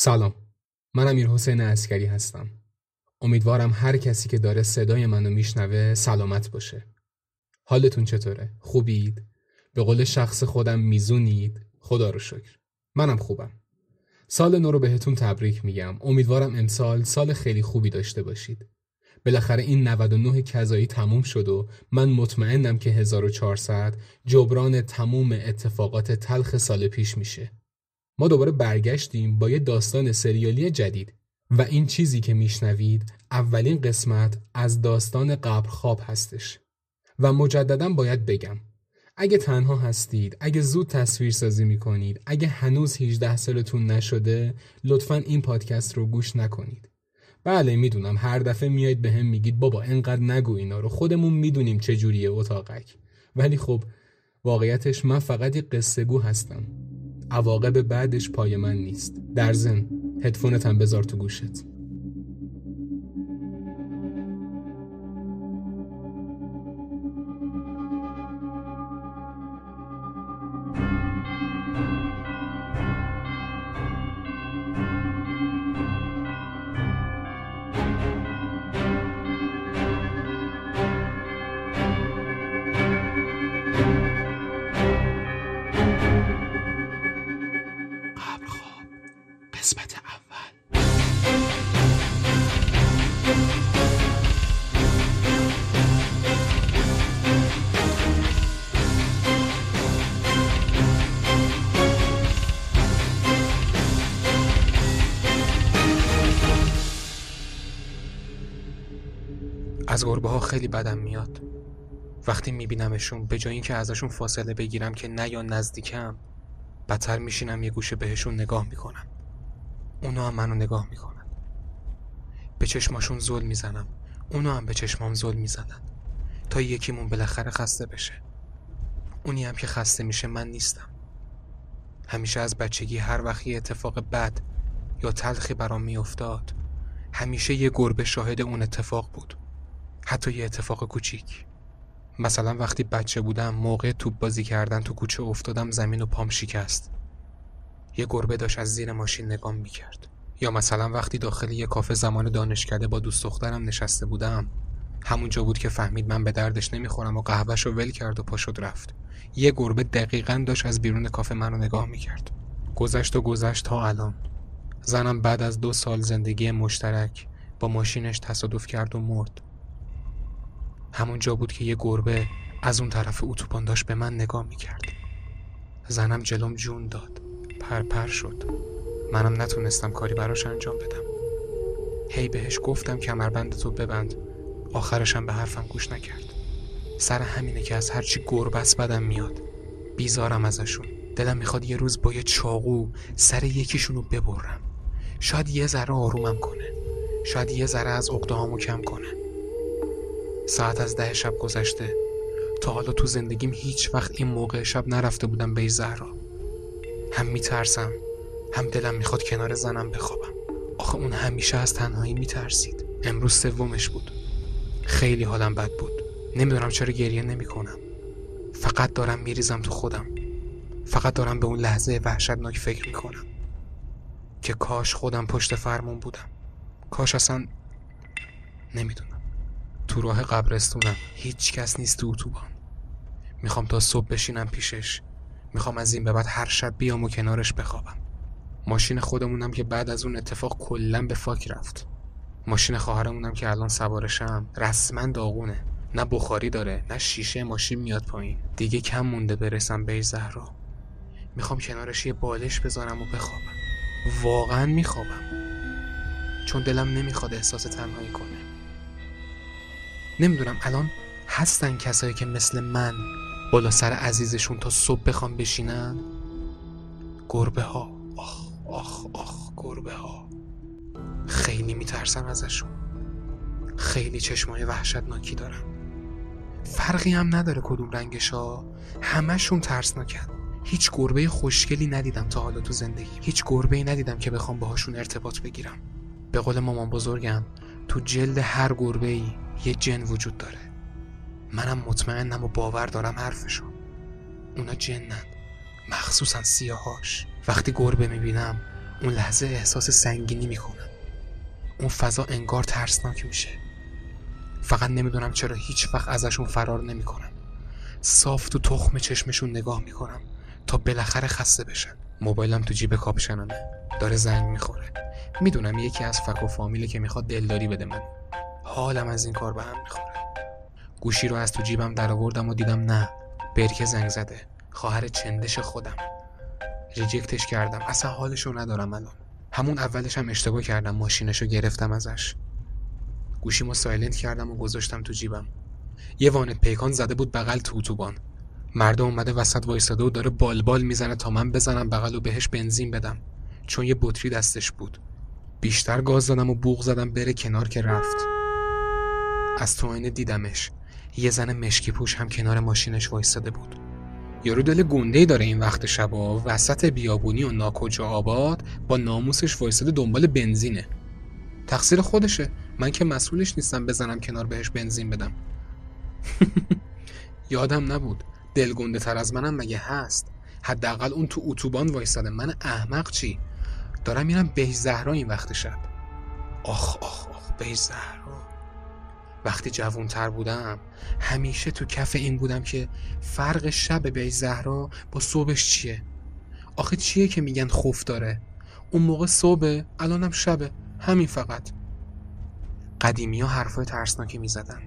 سلام. من امیر حسین اسکری هستم. امیدوارم هر کسی که داره صدای منو میشنوه سلامت باشه. حالتون چطوره؟ خوبید؟ به قول شخص خودم میزونید؟ خدا رو شکر. منم خوبم. سال نو رو بهتون تبریک میگم. امیدوارم امسال سال خیلی خوبی داشته باشید. بالاخره این 99 کذایی تموم شد و من مطمئنم که 1400 جبران تموم اتفاقات تلخ سال پیش میشه. ما دوباره برگشتیم با یه داستان سریالی جدید. و این چیزی که میشنوید اولین قسمت از داستان قبر خواب هستش. و مجددا باید بگم اگه تنها هستید اگه زود تصویر سازی می‌کنید اگه هنوز 18 سالتون نشده لطفا این پادکست رو گوش نکنید. بله می‌دونم هر دفعه میایید به هم میگید بابا انقدر نگو اینا رو خودمون می‌دونیم چه جوریه اتاقک. ولی خب واقعیتش من فقط یه قصه گو هستم. عواقب بعدش پای من نیست. در زن هدفونت هم بذار تو گوشت. گربه ها خیلی بدم میاد. وقتی میبینمشون به جای اینکه ازشون فاصله بگیرم که نه یا نزدیکم بدتر میشینم یه گوشه بهشون نگاه می‌کنم. اونا هم منو نگاه می‌کنن. به چشماشون زل می‌زنم. اونا هم به چشمام زل می‌زنن. تا یکیمون بالاخره خسته بشه. اونی هم که خسته میشه من نیستم. همیشه از بچگی هر وقتی اتفاق بد یا تلخی برام میافتاد همیشه یه گربه شاهد اون اتفاق بود. حتی یه اتفاق کوچیک. مثلا وقتی بچه بودم موقع توپ بازی کردن تو کوچه افتادم زمین و پام شکست. یه گربه داشت از زیر ماشین نگام می‌کرد. یا مثلا وقتی داخل یه کافه زمان دانشکده با دوست دخترم نشسته بودم همونجا بود که فهمید من به دردش نمی‌خورم و قهوهش رو ول کرد و پاشد رفت. یه گربه دقیقا داشت از بیرون کافه منو نگاه می‌کرد. گذشت و گذشت تا الان. زنم بعد از دو سال زندگی مشترک با ماشینش تصادف کرد و مرد. همون جا بود که یه گربه از اون طرف اتوبان داشت به من نگاه می‌کرد. زنم جلوم جون داد. پرپر پر شد. منم نتونستم کاری براش انجام بدم. هی بهش گفتم کمربند تو ببند. آخرشم به حرفم گوش نکرد. سر همینه که از هرچی گربس بدم میاد. بیزارم ازشون. دلم می‌خواد یه روز با یه چاقو سر یکیشونو ببرم. شاید یه ذره آرومم کنه. شاید یه ذره از اقدامو کم کنه. ساعت از ده شب گذشته. تا حالا تو زندگیم هیچ وقت این موقع شب نرفته بودم به زهرا. هم میترسم هم دلم می‌خواد کنار زنم بخوابم. آخه اون همیشه از تنهایی میترسید. امروز سومش بود. خیلی حالم بد بود. نمی‌دونم چرا گریه نمی‌کنم. فقط دارم میریزم تو خودم. فقط دارم به اون لحظه وحشتناک فکر می‌کنم. که کاش خودم پشت فرمون بودم. کاش اصلا نمی‌دونم. تو راه قبرستونم. هیچ کس نیست تو اتوبان. می‌خوام تا صبح بشینم پیشش. می‌خوام از این به بعد هر شب بیام و کنارش بخوابم. ماشین خودمونم که بعد از اون اتفاق کلا به فاک رفت. ماشین خواهرمونم که الان سوارشم رسما داغونه. نه بخاری داره نه شیشه ماشین میاد پایین. دیگه کم مونده برسم به زهرا. می‌خوام کنارش یه بالش بذارم و بخوابم. واقعا میخوابم. چون دلم نمی‌خواد احساس تنهایی کنه. نمی‌دونم الان هستن کسایی که مثل من بالا سر عزیزشون تا صبح بخوام بشینن؟ گربه ها. آخ آخ آخ گربه ها. خیلی میترسم ازشون. خیلی چشمای وحشتناکی دارم فرقی هم نداره کدوم رنگش ها. همشون ترسناکن. هیچ گربه خوشگلی ندیدم تا حالا تو زندگی. هیچ گربه ندیدم که بخوام باهاشون ارتباط بگیرم. به قول مامان بزرگم تو جلد هر گربه ای یه جن وجود داره. منم مطمئنم و باور دارم حرفشو. اونا جنن. مخصوصا سیاهاش. وقتی گربه می‌بینم اون لحظه احساس سنگینی می‌کنم اون فضا انگار ترسناک میشه. فقط نمی‌دونم چرا هیچ وقت ازشون فرار نمی‌کنم. صاف تو تخم چشمشون نگاه می‌کنم تا بالاخره خسته بشن. موبایلم تو جیب کاپشنانه داره زنگ می‌خوره. می‌دونم یکی از فک و فامیله که می‌خواد دلداری بده من. حالم از این کار به هم می‌خوره. گوشی رو از تو جیبم در آوردم و دیدم نه برکه زنگ زده. خواهر چندش خودم. reject ش کردم. اصلا حالشو ندارم الان. همون اولش هم اشتباه کردم. ماشینشو گرفتم ازش. گوشیمو silent کردم و گذاشتم تو جیبم. یه وانت پیکان زده بود بغل تو اتوبان. مرد اومده وسط وایساده و داره بالبال می‌زنه تا من بزنم بغل و بهش بنزین بدم. چون یه بطری دستش بود. بیشتر گاز زدم و بوق زدم بره کنار که رفت. از تو آینه دیدمش. یه زن مشکی پوش هم کنار ماشینش وایستاده بود. یارو دل گنده داره این وقت شبا. وسط بیابونی و ناکجا آباد با ناموسش وایستاده دنبال بنزینه. تقصیر خودشه. من که مسئولش نیستم بزنم کنار بهش بنزین بدم. یادم نبود. دلگنده تر از منم مگه هست؟ حداقل اون تو اتوبان وایستاده. من احمق چی؟ دارم میرم بهش زهرا این وقت شب. آخ آخ آخ بهش زهرا. وقتی جوانتر بودم همیشه تو کف این بودم که فرق شب بهش زهرا با صبحش چیه؟ آخه چیه که میگن خوف داره؟ اون موقع صبح الانم شبه. همین فقط. قدیمی ها حرفای ترسناکی می‌زدن.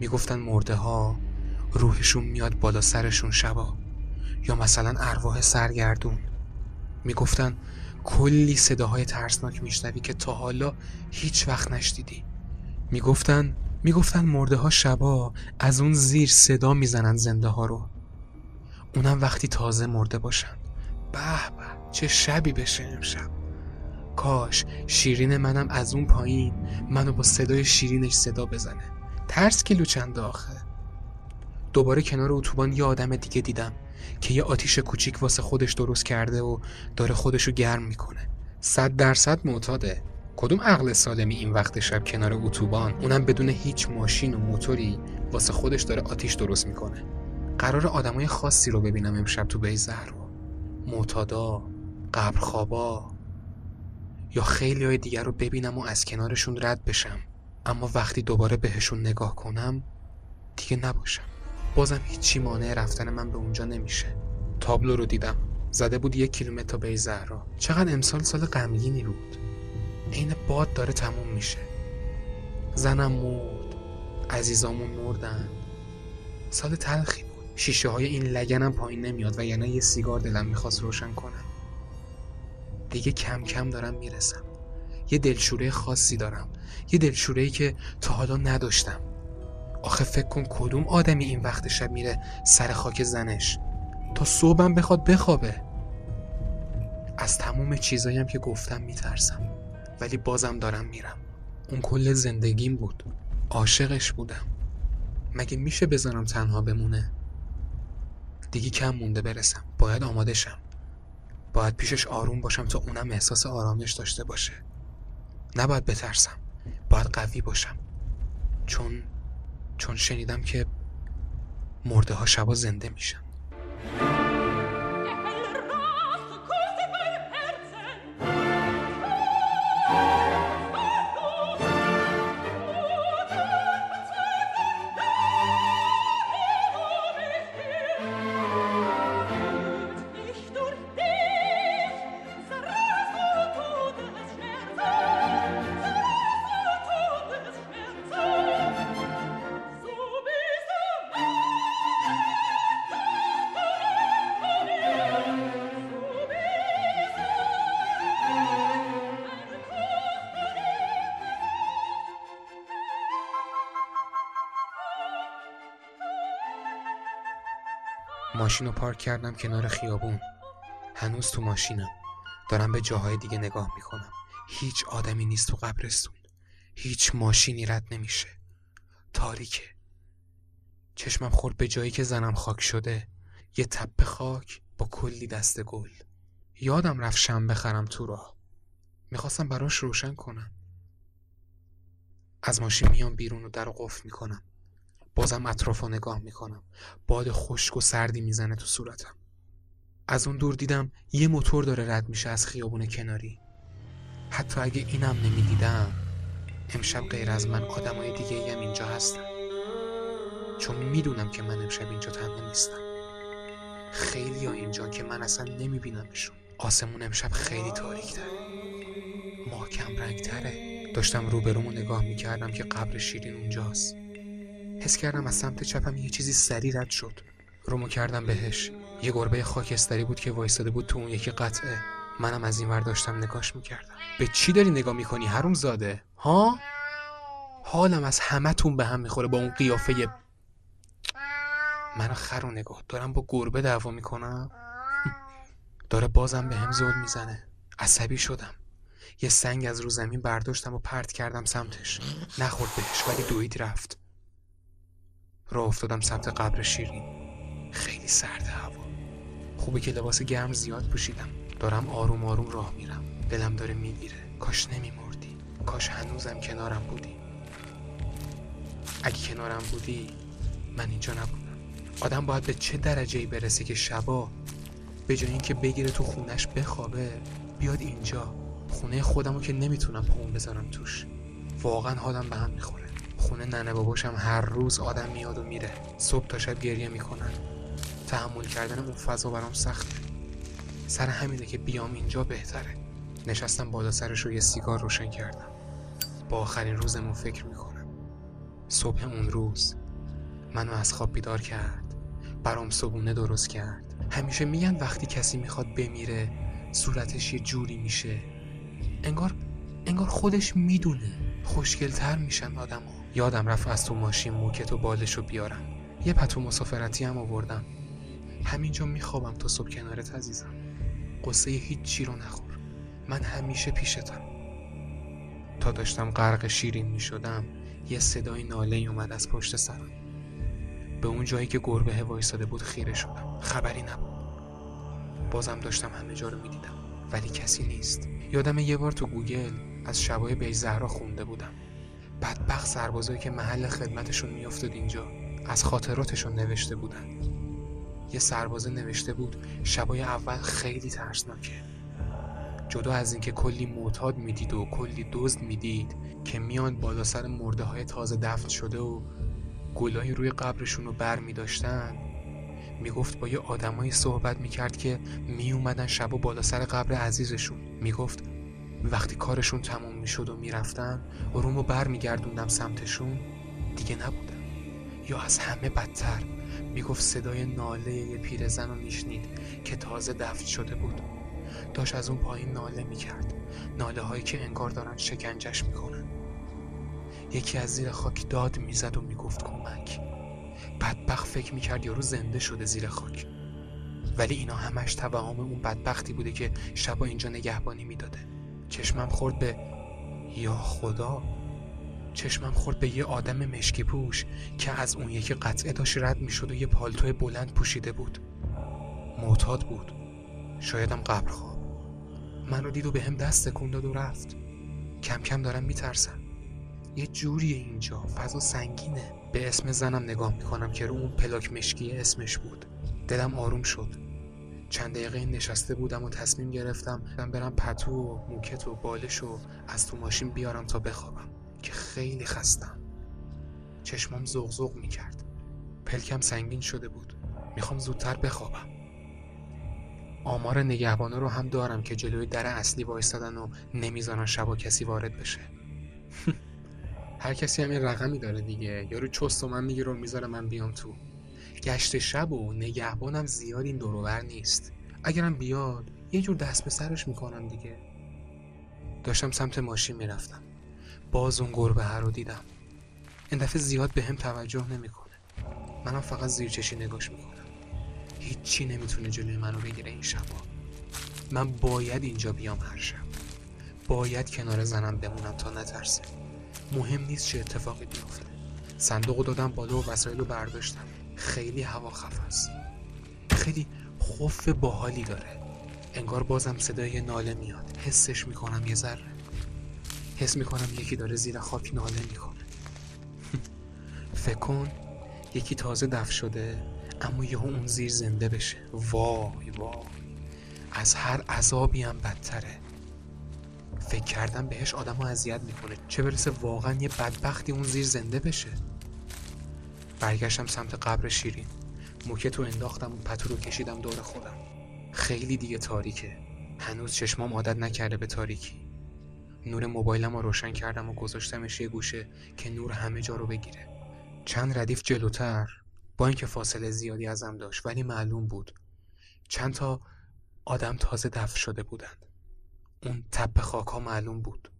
می‌گفتن مرده ها روحشون میاد بالا سرشون شبا. یا مثلا ارواح سرگردون. می‌گفتن کلی صداهای ترسناک میشنوی که تا حالا هیچ وقت نشدیدی می‌گفتن می‌گفتن مرده ها شبا از اون زیر صدا می‌زنن زنده ها رو. اونم وقتی تازه مرده باشن. به به چه شبی بشه امشب. کاش شیرین منم از اون پایین منو با صدای شیرینش صدا بزنه. ترس کیلو چند آخه. دوباره کنار اتوبان یه آدم دیگه دیدم که یه آتیش کوچیک واسه خودش درست کرده و داره خودشو گرم می‌کنه. صد درصد معتاده. کدوم عقل سالمی این وقت شب کنار اتوبان؟ اونم بدون هیچ ماشین و موتوری واسه خودش داره آتیش درست می‌کنه. قرار آدمای خاصی رو ببینم امشب تو بیزهر رو معتادا قبرخوابا یا خیلی های دیگر رو ببینم و از کنارشون رد بشم. اما وقتی دوباره بهشون نگاه کنم دیگه نباشم. بازم هیچی مانع رفتن من به اونجا نمیشه. تابلو رو دیدم. زده بود یک کیلومتر به زهرا. چقدر امسال سال غمگینی بود. عین باد داره تموم میشه. زنم مرد. عزیزامون مردن. سال تلخی بود. شیشه های این لگنم پایین نمیاد و یعنی یه سیگار دلم می‌خواست روشن کنم. دیگه کم کم دارم می‌رسم. یه دلشوره خاصی دارم. یه دلشوره که تا حالا نداشتم. آخه فکر کن کدوم آدمی این وقت شب میره سر خاک زنش؟ تا صبحم بخواد بخوابه. از تموم چیزاییم که گفتم میترسم. ولی بازم دارم میرم. اون کل زندگیم بود. عاشقش بودم. مگه میشه بذارم تنها بمونه؟ دیگه کم مونده برسم. باید آماده شم. باید پیشش آروم باشم تا اونم احساس آرامش داشته باشه. نباید بترسم. باید قوی باشم. چون چون شنیدم که مرده ها شبا زنده میشن. ماشین رو پارک کردم کنار خیابون. هنوز تو ماشینم. دارم به جاهای دیگه نگاه می‌کنم. هیچ آدمی نیست تو قبرستون. هیچ ماشینی رد نمیشه. تاریکه. چشمم خورد به جایی که زنم خاک شده. یه تپه خاک با کلی دست گل. یادم رفت شم بخرم تو راه. می‌خواستم براش روشن کنم. از ماشین میام بیرون و در قفل می‌کنم. بازم اطراف رو نگاه می‌کنم. باد خشک و سردی می‌زنه تو صورتم. از اون دور دیدم یه موتور داره رد میشه از خیابون کناری. حتی اگه اینم نمی‌دیدم امشب غیر از من آدمای دیگه هم اینجا هستن. چون می‌دونم که من امشب اینجا تنها نیستم. خیلی ها اینجا که من اصلا نمیبینمشون. آسمون امشب خیلی تاریک تره ماه کم رنگ تره داشتم روبرومو نگاه می‌کردم که قبر شیرین اونجاست. حس کردم از سمت چپم یه چیزی سری رد شد. رومو کردم بهش. یه گربه خاکستری بود که وایستاده بود تو اون یکی قطعه. منم از این ور داشتم نگاش می‌کردم. به چی داری نگاه می‌کنی هروم زاده؟ ها؟ حالم از همتون به هم می‌خوره با اون قیافه منو خر و نگاه. دارم با گربه دعوا می‌کنم. داره بازم به هم زل می‌زنه. عصبی شدم. یه سنگ از رو زمین برداشتم و پرت کردم سمتش. نخورد بهش ولی دوید رفت. راه افتادم سمت قبر شیرین. خیلی سرده هوا. خوبه که لباس گرم زیاد پوشیدم. دارم آروم آروم راه میرم. دلم داره می‌گیره. کاش نمیمردی. کاش هنوزم کنارم بودی. اگه کنارم بودی من اینجا نبودم. آدم باید به چه درجه ای برسه که شبا به جای اینکه بگیره تو خونش بخوابه بیاد اینجا. خونه خودمو که نمی‌تونم پاون بذارم توش. واقعا حالم به هم می‌خوره. خونه ننه باباشم هر روز آدم میاد و میره. صبح تا شب گریه می‌کنن. تحمل کردن اون فضا برام سخته سر همینه که بیام اینجا بهتره. نشستم بالا سرش رو یه سیگار روشن کردم. با آخرین روزمون فکر می‌کنم. صبح اون روز. منو از خواب بیدار کرد. برام صبونه درست کرد. همیشه میگن وقتی کسی می‌خواد بمیره صورتش یه جوری میشه. انگار انگار خودش می‌دونه. خوشگلتر میشن آدما یادم رفت از تو ماشین موکت و بالشو بیارم. یه پتو مسافرتی هم آوردم. همینجا میخوابم تا صبح کنارت عزیزم. قصه هیچ چی رو نخور. من همیشه پیشتم. تا داشتم غرق شیرین می‌شدم یه صدای ناله اومد از پشت سرم. به اون جایی که گربه وایساده بود خیره شدم. خبری نبود. بازم داشتم همه جا رو می‌دیدم. ولی کسی نیست. یادم یه بار تو گوگل از شبای بیج زهرا خونده بودم. بدبخت سربازایی که محل خدمتشون میافتاد اینجا از خاطراتشون نوشته بودن. یه سربازه نوشته بود شبای اول خیلی ترسناکه. جدا از اینکه کلی معتاد می‌دید و کلی دزد می‌دید که میان بالا سر مرده های تازه دفن شده و گلای روی قبرشون رو بر می داشتن می‌گفت با یه آدمایی صحبت می‌کرد که می اومدن شب و بالا سر قبر عزیزشون. می‌گفت وقتی کارشون تموم می‌شد و می‌رفتن و رومو بر میگردوندم سمتشون دیگه نبودن یا از همه بدتر. می‌گفت صدای ناله یه پیرزن رو میشنید که تازه دفن شده بود. داشت از اون پایین ناله می‌کرد. ناله هایی که انگار دارن شکنجش می‌کنن. یکی از زیر خاک داد می‌زد و می‌گفت کمک. بدبخت فکر می‌کرد یارو زنده شده زیر خاک. ولی اینا همش توهم اون بدبختی بوده که شبا اینجا نگهبانی می‌داده. چشمم خورد به یا خدا؟ چشمم خورد به یه آدم مشکی پوش که از اون یکی قطعه داشت رد می‌شد و یه پالتو بلند پوشیده بود. معتاد بود. شایدم قبر خواب. منو دید و به هم دست تکون داد و رفت. کم کم دارم میترسم. یه جوری اینجا فضا سنگینه. به اسم زنم نگاه می‌کنم که رو اون پلاک مشکی اسمش بود. دلم آروم شد. چند دقیقه نشسته بودم و تصمیم گرفتم برم پتو و موکت و بالش و از تو ماشین بیارم تا بخوابم که خیلی خستم. چشمام زغزغ می‌کرد. پلکم سنگین شده بود. می‌خوام زودتر بخوابم. آمار نگهبانا رو هم دارم که جلوی در اصلی وایستادن و نمی‌ذارن شبا کسی وارد بشه. هر کسی هم یه رقمی داره دیگه. یارو چست و من می‌گیره و می‌ذاره من بیام تو. گشت شب و نگهبانم زیاد این دروبر نیست. اگرم بیاد یه جور دست به سرش می‌کنم دیگه. داشتم سمت ماشین می‌رفتم. باز اون گربه هر رو دیدم. این دفعه زیاد به هم توجه نمی‌کنه. منم فقط زیر چشی نگاش می‌کنم. هیچی نمی‌تونه جلوی منو بگیره این شبا. من باید اینجا بیام هر شب. باید کنار زنم بمونم تا نترسه. مهم نیست چه اتفاقی بیفته. صندوق دادم بالا و وسایل رو برداشتم. خیلی هوا خف است. خیلی خوف باحالی داره. انگار بازم صدای ناله میاد. حسش می‌کنم یه ذره. حس می‌کنم یکی داره زیر خاک ناله می‌کنه فکر کن یکی تازه دف شده اما یه اون زیر زنده بشه. وای وای. از هر عذابی هم بدتره. فکر کردم بهش آدم اذیت می‌کنه. چه برسه واقعا یه بدبختی اون زیر زنده بشه؟ برگشتم سمت قبر شیرین. موکتو انداختم و پتو رو کشیدم دور خودم. خیلی دیگه تاریکه. هنوز چشمام عادت نکرده به تاریکی. نور موبایلم رو روشن کردم و گذاشتمش یه گوشه که نور همه جا رو بگیره. چند ردیف جلوتر با اینکه فاصله زیادی ازم داشت ولی معلوم بود. چند تا آدم تازه دفن شده بودند. اون تپه خاک ها معلوم بود.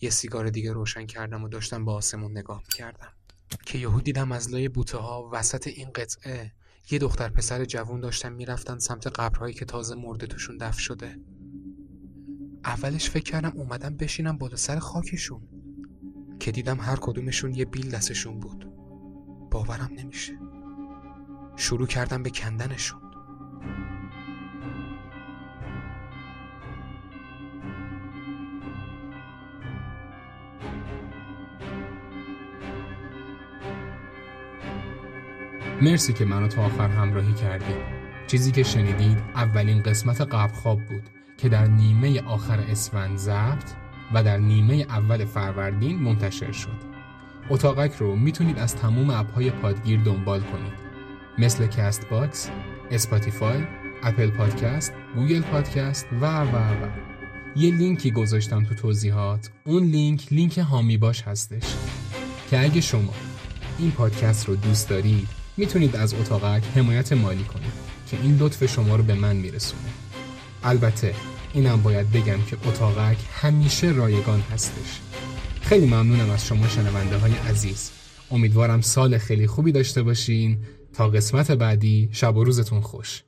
یه سیگار دیگه روشن کردم و داشتم به آسمون نگاه کردم که یهو دیدم از لای بوته ها وسط این قطعه یه دختر پسر جوون داشتن می‌رفتن سمت قبرهایی که تازه مرده توشون دفن شده. اولش فکر کردم اومدم بشینم بالا سر خاکشون که دیدم هر کدومشون یه بیل دستشون بود. باورم نمیشه. شروع کردم به کندنشون. مرسی که منو تا آخر همراهی کردید چیزی که شنیدید اولین قسمت قبرخواب بود که در نیمه آخر اسفند ضبط و در نیمه اول فروردین منتشر شد. اتاقک رو می‌تونید از تموم app های پادگیر دنبال کنید. مثل کست باکس، اسپاتیفای، اپل پادکست، گوگل پادکست و و و. یه لینکی گذاشتم تو توضیحات. اون لینک لینک حامی باش هستش. که اگه شما این پادکست رو دوست دارید می‌تونید از اتاقک حمایت مالی کنید که این لطف شما رو به من میرسونه. البته اینم باید بگم که اتاقک همیشه رایگان هستش. خیلی ممنونم از شما شنونده های عزیز. امیدوارم سال خیلی خوبی داشته باشین. تا قسمت بعدی شب و روزتون خوش.